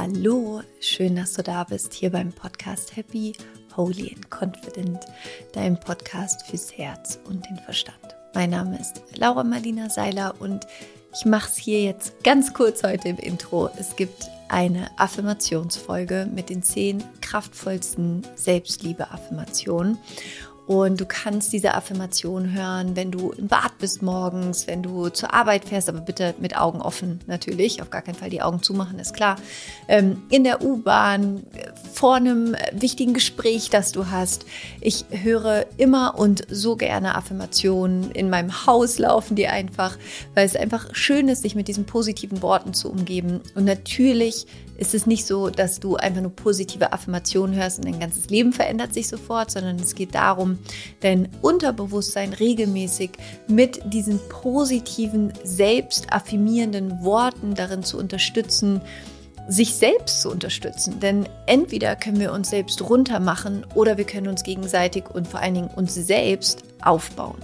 Hallo, schön, dass du da bist hier beim Podcast Happy, Holy and Confident, deinem Podcast fürs Herz und den Verstand. Mein Name ist Laura Marlina Seiler und ich mache es hier jetzt ganz kurz heute im Intro. Es gibt eine Affirmationsfolge mit den zehn kraftvollsten Selbstliebe-Affirmationen. Und du kannst diese Affirmation hören, wenn du im Bad bist morgens, wenn du zur Arbeit fährst, aber bitte mit Augen offen natürlich, auf gar keinen Fall die Augen zumachen, ist klar. Ähm, in der U-Bahn, vor einem wichtigen Gespräch, das du hast. Ich höre immer und so gerne Affirmationen. In meinem Haus laufen die einfach, weil es einfach schön ist, sich mit diesen positiven Worten zu umgeben. Und natürlich ist es nicht so, dass du einfach nur positive Affirmationen hörst und dein ganzes Leben verändert sich sofort, sondern es geht darum, dein Unterbewusstsein regelmäßig mit diesen positiven, selbst affirmierenden Worten darin zu unterstützen, sich selbst zu unterstützen. Denn entweder können wir uns selbst runtermachen oder wir können uns gegenseitig und vor allen Dingen uns selbst aufbauen.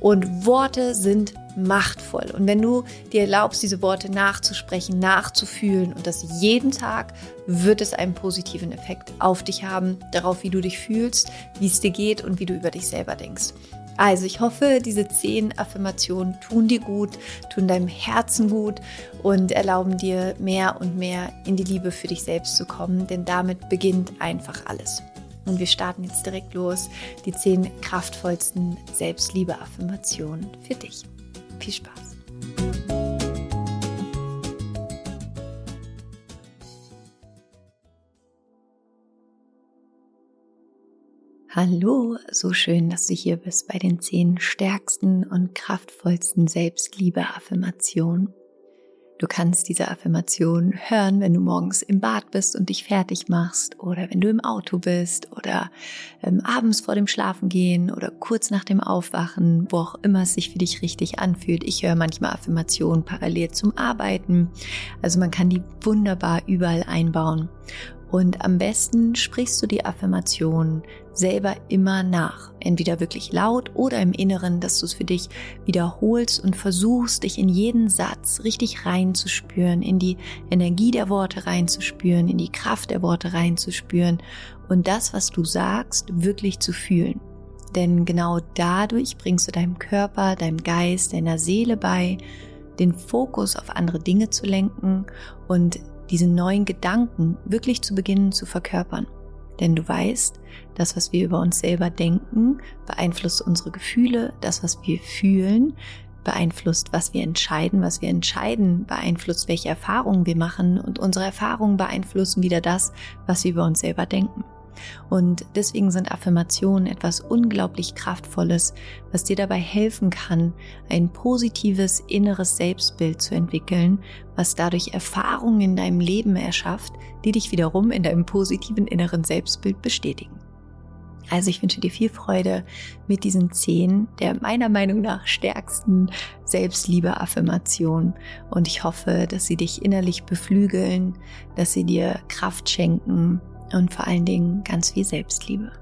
Und Worte sind machtvoll. Und wenn du dir erlaubst, diese Worte nachzusprechen, nachzufühlen und das jeden Tag, wird es einen positiven Effekt auf dich haben, darauf, wie du dich fühlst, wie es dir geht und wie du über dich selber denkst. Also ich hoffe, diese zehn Affirmationen tun dir gut, tun deinem Herzen gut und erlauben dir mehr und mehr in die Liebe für dich selbst zu kommen, denn damit beginnt einfach alles. Und wir starten jetzt direkt los, die zehn kraftvollsten Selbstliebe-Affirmationen für dich. Viel Spaß! Hallo, so schön, dass du hier bist bei den zehn stärksten und kraftvollsten Selbstliebe-Affirmationen. Du kannst diese Affirmation hören, wenn du morgens im Bad bist und dich fertig machst oder wenn du im Auto bist oder ähm, abends vor dem Schlafengehen oder kurz nach dem Aufwachen, wo auch immer es sich für dich richtig anfühlt. Ich höre manchmal Affirmationen parallel zum Arbeiten. Also man kann die wunderbar überall einbauen. Und am besten sprichst du die Affirmation selber immer nach. Entweder wirklich laut oder im Inneren, dass du es für dich wiederholst und versuchst, dich in jeden Satz richtig reinzuspüren, in die Energie der Worte reinzuspüren, in die Kraft der Worte reinzuspüren und das, was du sagst, wirklich zu fühlen. Denn genau dadurch bringst du deinem Körper, deinem Geist, deiner Seele bei, den Fokus auf andere Dinge zu lenken und diese neuen Gedanken wirklich zu beginnen zu verkörpern. Denn du weißt, das, was wir über uns selber denken, beeinflusst unsere Gefühle, das, was wir fühlen, beeinflusst, was wir entscheiden, was wir entscheiden, beeinflusst, welche Erfahrungen wir machen und unsere Erfahrungen beeinflussen wieder das, was wir über uns selber denken. Und deswegen sind Affirmationen etwas unglaublich Kraftvolles, was dir dabei helfen kann, ein positives inneres Selbstbild zu entwickeln, was dadurch Erfahrungen in deinem Leben erschafft, die dich wiederum in deinem positiven inneren Selbstbild bestätigen. Also ich wünsche dir viel Freude mit diesen zehn der meiner Meinung nach stärksten Selbstliebe-Affirmationen und ich hoffe, dass sie dich innerlich beflügeln, dass sie dir Kraft schenken und vor allen Dingen ganz viel Selbstliebe.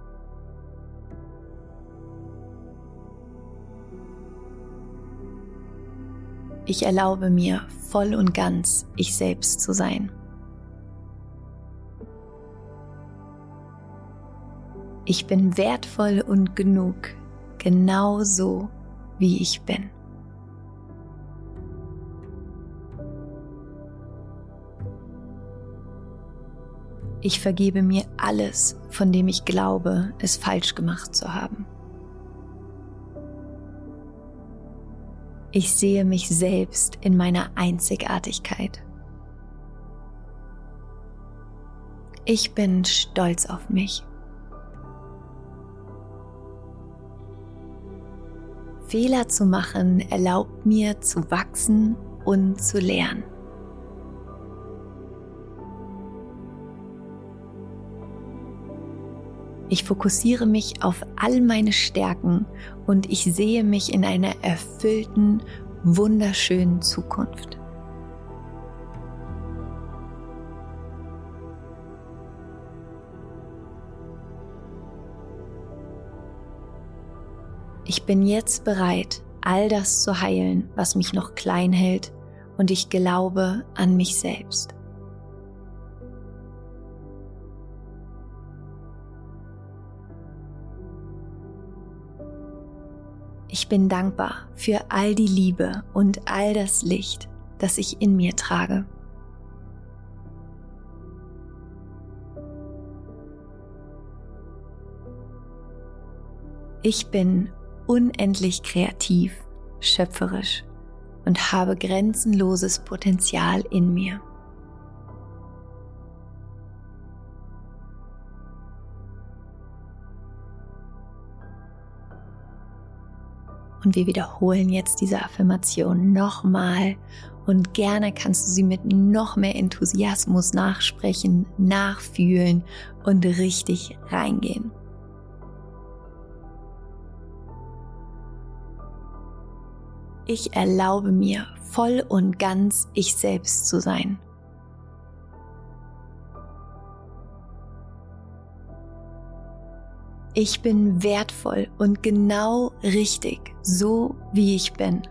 Ich erlaube mir voll und ganz ich selbst zu sein. Ich bin wertvoll und genug, genau so, wie ich bin. Ich vergebe mir alles, von dem ich glaube, es falsch gemacht zu haben. Ich sehe mich selbst in meiner Einzigartigkeit. Ich bin stolz auf mich. Fehler zu machen erlaubt mir zu wachsen und zu lernen. Ich fokussiere mich auf all meine Stärken und ich sehe mich in einer erfüllten, wunderschönen Zukunft. Ich bin jetzt bereit, all das zu heilen, was mich noch klein hält, und ich glaube an mich selbst. Ich bin dankbar für all die Liebe und all das Licht, das ich in mir trage. Ich bin unendlich kreativ, schöpferisch und habe grenzenloses Potenzial in mir. Und wir wiederholen jetzt diese Affirmation nochmal. Und gerne kannst du sie mit noch mehr Enthusiasmus nachsprechen, nachfühlen und richtig reingehen. Ich erlaube mir voll und ganz ich selbst zu sein. Ich bin wertvoll und genau richtig, so wie ich bin.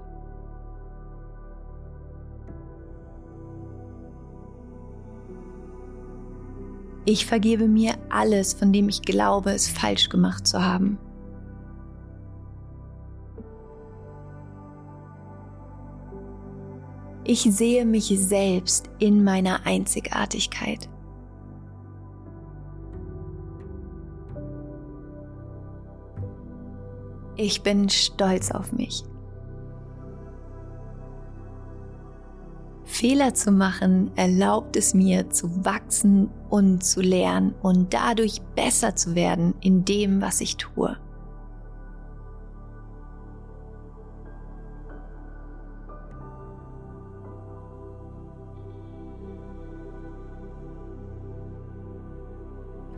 Ich vergebe mir alles, von dem ich glaube, es falsch gemacht zu haben. Ich sehe mich selbst in meiner Einzigartigkeit. Ich bin stolz auf mich. Fehler zu machen erlaubt es mir zu wachsen und zu lernen und dadurch besser zu werden in dem, was ich tue.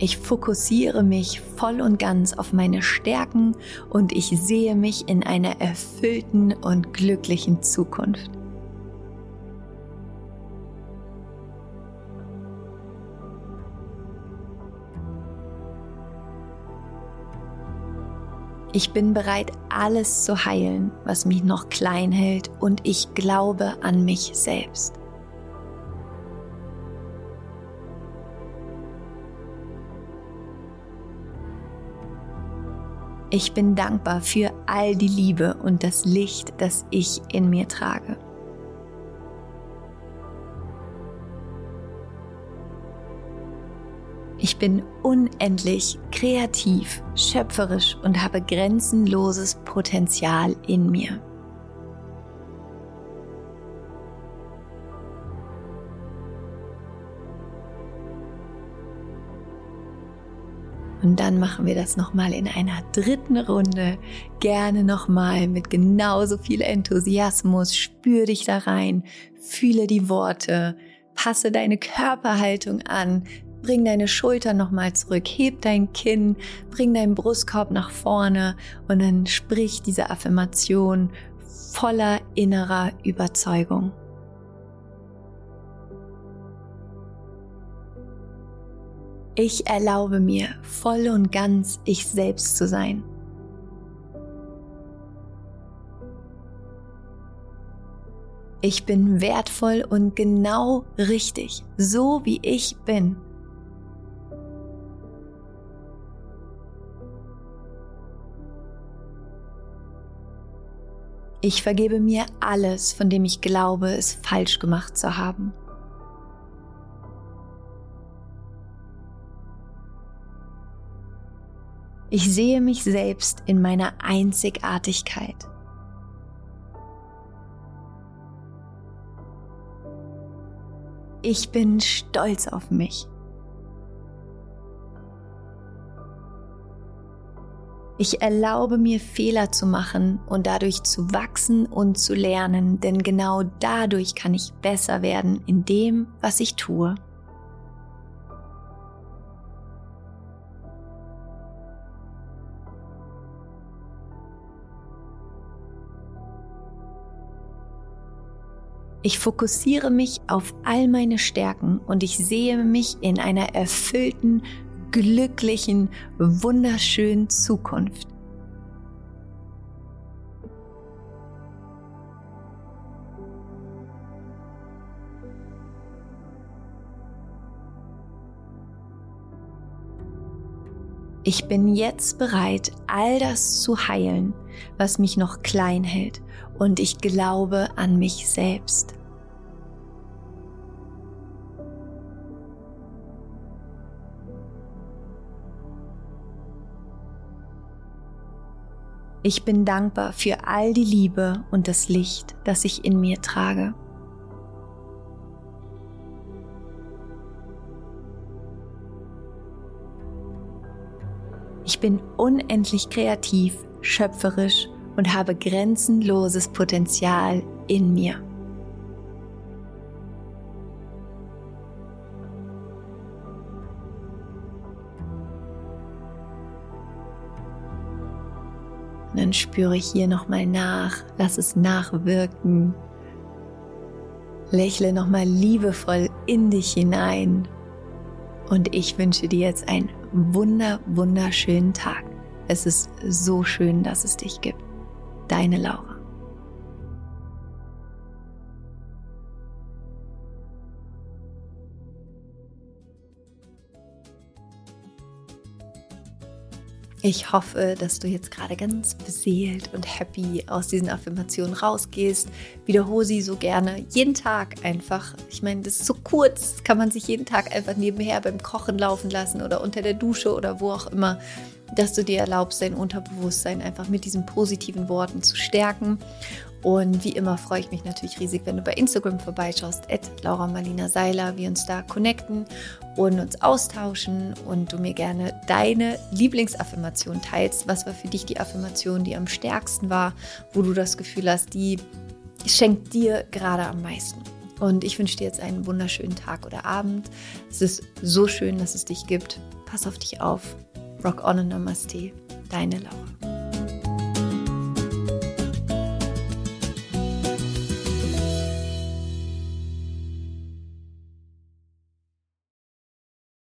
Ich fokussiere mich voll und ganz auf meine Stärken und ich sehe mich in einer erfüllten und glücklichen Zukunft. Ich bin bereit, alles zu heilen, was mich noch klein hält und ich glaube an mich selbst. Ich bin dankbar für all die Liebe und das Licht, das ich in mir trage. Ich bin unendlich kreativ, schöpferisch und habe grenzenloses Potenzial in mir. Und dann machen wir das nochmal in einer dritten Runde. Gerne nochmal mit genauso viel Enthusiasmus. Spür dich da rein, fühle die Worte, passe deine Körperhaltung an, bring deine Schultern nochmal zurück, heb dein Kinn, bring deinen Brustkorb nach vorne und dann sprich diese Affirmation voller innerer Überzeugung. Ich erlaube mir voll und ganz ich selbst zu sein. Ich bin wertvoll und genau richtig, so wie ich bin. Ich vergebe mir alles, von dem ich glaube, es falsch gemacht zu haben. Ich sehe mich selbst in meiner Einzigartigkeit. Ich bin stolz auf mich. Ich erlaube mir Fehler zu machen und dadurch zu wachsen und zu lernen, denn genau dadurch kann ich besser werden in dem, was ich tue. Ich fokussiere mich auf all meine Stärken und ich sehe mich in einer erfüllten, glücklichen, wunderschönen Zukunft. Ich bin jetzt bereit, all das zu heilen, was mich noch klein hält. Und ich glaube an mich selbst. Ich bin dankbar für all die Liebe und das Licht, das ich in mir trage. Bin unendlich kreativ, schöpferisch und habe grenzenloses Potenzial in mir. Und dann spüre ich hier nochmal nach, lass es nachwirken. Lächle nochmal liebevoll in dich hinein. Und ich wünsche dir jetzt einen wunder, wunderschönen Tag. Es ist so schön, dass es dich gibt. Deine Laura. Ich hoffe, dass du jetzt gerade ganz beseelt und happy aus diesen Affirmationen rausgehst. Wiederhole sie so gerne jeden Tag einfach. Ich meine, das ist so kurz, das kann man sich jeden Tag einfach nebenher beim Kochen laufen lassen oder unter der Dusche oder wo auch immer, dass du dir erlaubst, dein Unterbewusstsein einfach mit diesen positiven Worten zu stärken. Und wie immer freue ich mich natürlich riesig, wenn du bei Instagram vorbeischaust, at Laura Marlina Seiler, wir uns da connecten und uns austauschen und du mir gerne deine Lieblingsaffirmation teilst. Was war für dich die Affirmation, die am stärksten war, wo du das Gefühl hast, die schenkt dir gerade am meisten? Und ich wünsche dir jetzt einen wunderschönen Tag oder Abend. Es ist so schön, dass es dich gibt. Pass auf dich auf. Rock on and Namaste. Deine Laura.